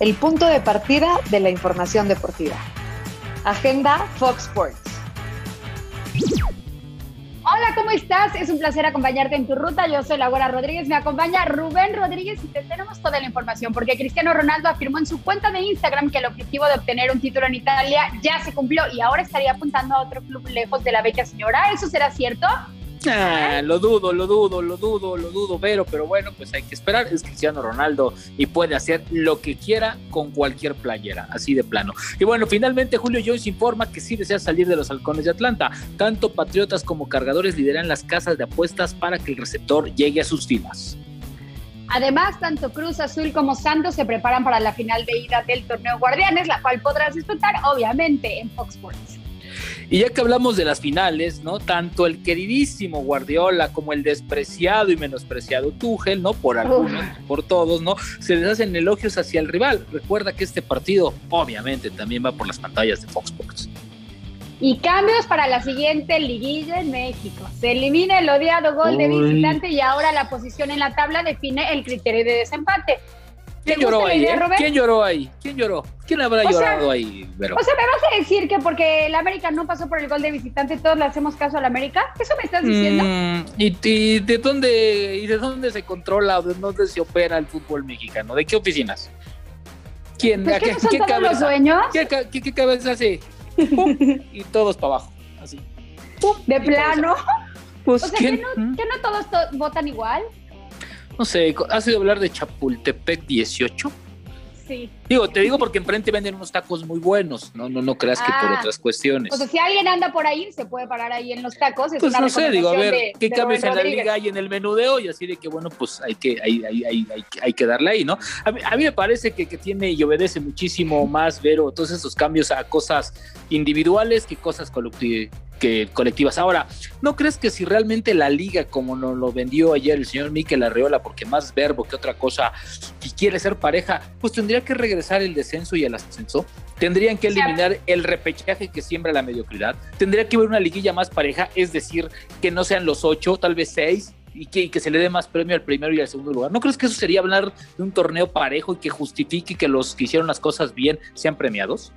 el punto de partida de la información deportiva. Agenda Fox Sports. Hola, ¿cómo estás? Es un placer acompañarte en tu ruta. Yo soy Laura Rodríguez, me acompaña Rubén Rodríguez y te tenemos toda la información porque Cristiano Ronaldo afirmó en su cuenta de Instagram que el objetivo de obtener un título en Italia ya se cumplió y ahora estaría apuntando a otro club lejos de la bella señora. ¿Eso será cierto? Ah, lo dudo, lo dudo, lo dudo, lo dudo, pero, pero bueno, pues hay que esperar. Es Cristiano Ronaldo y puede hacer lo que quiera con cualquier playera, así de plano. Y bueno, finalmente Julio Jones informa que sí desea salir de los halcones de Atlanta. Tanto patriotas como cargadores lideran las casas de apuestas para que el receptor llegue a sus filas. Además, tanto Cruz Azul como Santos se preparan para la final de ida del torneo Guardianes, la cual podrás disfrutar obviamente en Fox Sports. Y ya que hablamos de las finales, ¿no? Tanto el queridísimo Guardiola como el despreciado y menospreciado Tuchel, ¿no? Por algunos, por todos, ¿no? Se les hacen elogios hacia el rival. Recuerda que este partido, obviamente, también va por las pantallas de Fox Sports. Y cambios para la siguiente liguilla en México. Se elimina el odiado gol de visitante y ahora la posición en la tabla define el criterio de desempate. ¿Quién lloró ahí? eh? ¿Quién lloró ahí? ¿Quién lloró? ¿Quién habrá O sea, llorado ahí, Vero? O sea, ¿me vas a decir que porque el América no pasó por el gol de visitante todos le hacemos caso al América? ¿Eso me estás diciendo? Mm, ¿y, y de dónde y de dónde se controla o de dónde se opera el fútbol mexicano? ¿De qué oficinas? ¿Quién? ¿Pues a qué no son todos los dueños? ¿Qué, qué- qué cabeza hace? ¡Pum! y todos para abajo, así. ¡Pum! ¿De plano? Pues, O sea. ¿que no, que no todos to- votan igual? No sé, ¿has oído hablar de Chapultepec 18? Sí. Digo, te digo porque enfrente venden unos tacos muy buenos. No, no, no creas que por Ah. otras cuestiones. O sea, si alguien anda por ahí, se puede parar ahí en los tacos. Es Pues una no sé, digo, a ver, de- ¿qué de cambios en la liga hay en el menú de hoy? Así de que, bueno, pues hay que, hay, hay, hay, hay, que darle ahí, ¿no? A mí, a mí me parece que, que tiene y obedece muchísimo más, Vero, todos esos cambios a cosas individuales que cosas colecti- que colectivas. Ahora, ¿no crees que si realmente la liga, como nos lo vendió ayer el señor Miquel Arreola, porque más verbo que otra cosa, que quiere ser pareja, pues tendría que regresar el descenso y el ascenso? Tendrían que eliminar el repechaje que siembra la mediocridad. Tendría que haber una liguilla más pareja, es decir, que no sean los ocho, tal vez seis, y que, y que se le dé más premio al primero y al segundo lugar. ¿No crees que eso sería hablar de un torneo parejo y que justifique que los que hicieron las cosas bien sean premiados?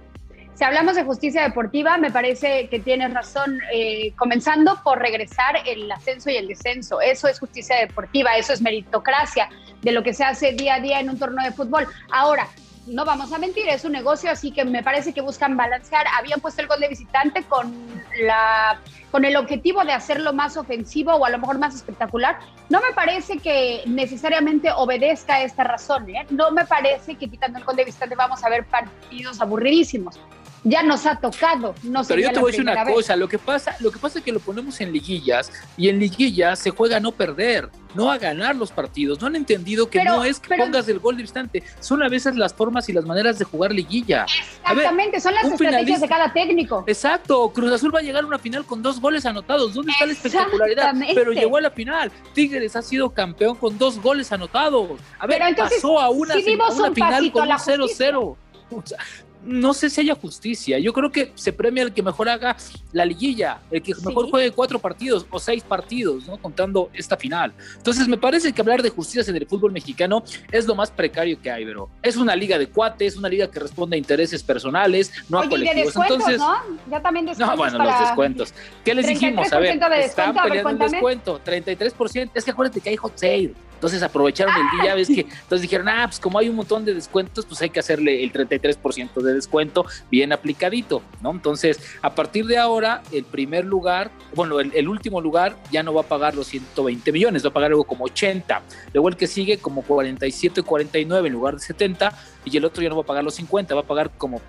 Si hablamos de justicia deportiva, me parece que tienes razón, eh, comenzando por regresar el ascenso y el descenso. Eso es justicia deportiva, eso es meritocracia de lo que se hace día a día en un torneo de fútbol. Ahora, no vamos a mentir, es un negocio, así que me parece que buscan balancear. Habían puesto el gol de visitante con, la, con el objetivo de hacerlo más ofensivo o a lo mejor más espectacular. No me parece que necesariamente obedezca a esta razón. ¿eh? No me parece que quitando el gol de visitante vamos a ver partidos aburridísimos. Ya nos ha tocado. No Pero yo te voy a decir una vez. cosa, lo que pasa, lo que pasa es que lo ponemos en liguillas y en liguillas se juega a no perder, no a ganar los partidos. No han entendido que Pero- no es que pero- pongas el gol de instante, son a veces las formas y las maneras de jugar liguilla. Ver, Exactamente, son las estrategias finalista- de cada técnico. Exacto, Cruz Azul va a llegar a una final con dos goles anotados. ¿Dónde está la espectacularidad? Pero llegó a la final. Tigres ha sido campeón con dos goles anotados. A ver, entonces, pasó a una, a una un final con un 0-0. O sea, no sé si haya justicia. Yo creo que se premia el que mejor haga la liguilla, el que Sí. mejor juegue cuatro partidos o seis partidos, ¿no? Contando esta final. Entonces, me parece que hablar de justicia en el fútbol mexicano es lo más precario que hay, pero es una liga de cuates, una liga que responde a intereses personales, no a Oye, y de colectivos. descuentos, Entonces, ¿no? Ya también descuentos no, bueno, para... los descuentos. ¿Qué les dijimos? A ver, 33% de están peleando un descuento, 33%. Es que acuérdate que hay hot sale. Entonces aprovecharon el día, ves que entonces dijeron, ah, pues como hay un montón de descuentos, pues hay que hacerle el 33% de descuento bien aplicadito, ¿no? Entonces, a partir de ahora, el primer lugar, bueno, el, el último lugar ya no va a pagar los 120 millones, va a pagar algo como 80. Luego el que sigue como 47, 49 en lugar de 70, y el otro ya no va a pagar los 50, va a pagar como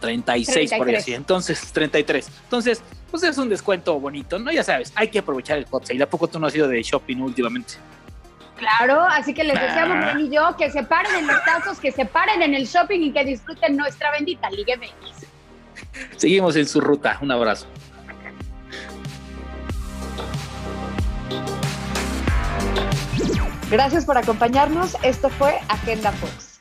36 por ahí 33. así. Entonces, 33. Entonces, pues es un descuento bonito, ¿no? Ya sabes, hay que aprovechar el hot sale. ¿A poco tú no has ido de shopping últimamente? Claro, así que les deseamos, Ah. Y yo, que se paren en los tazos, que se paren en el shopping y que disfruten nuestra bendita Liga MX. Seguimos en su ruta. Un abrazo. Gracias por acompañarnos. Esto fue Agenda Fox.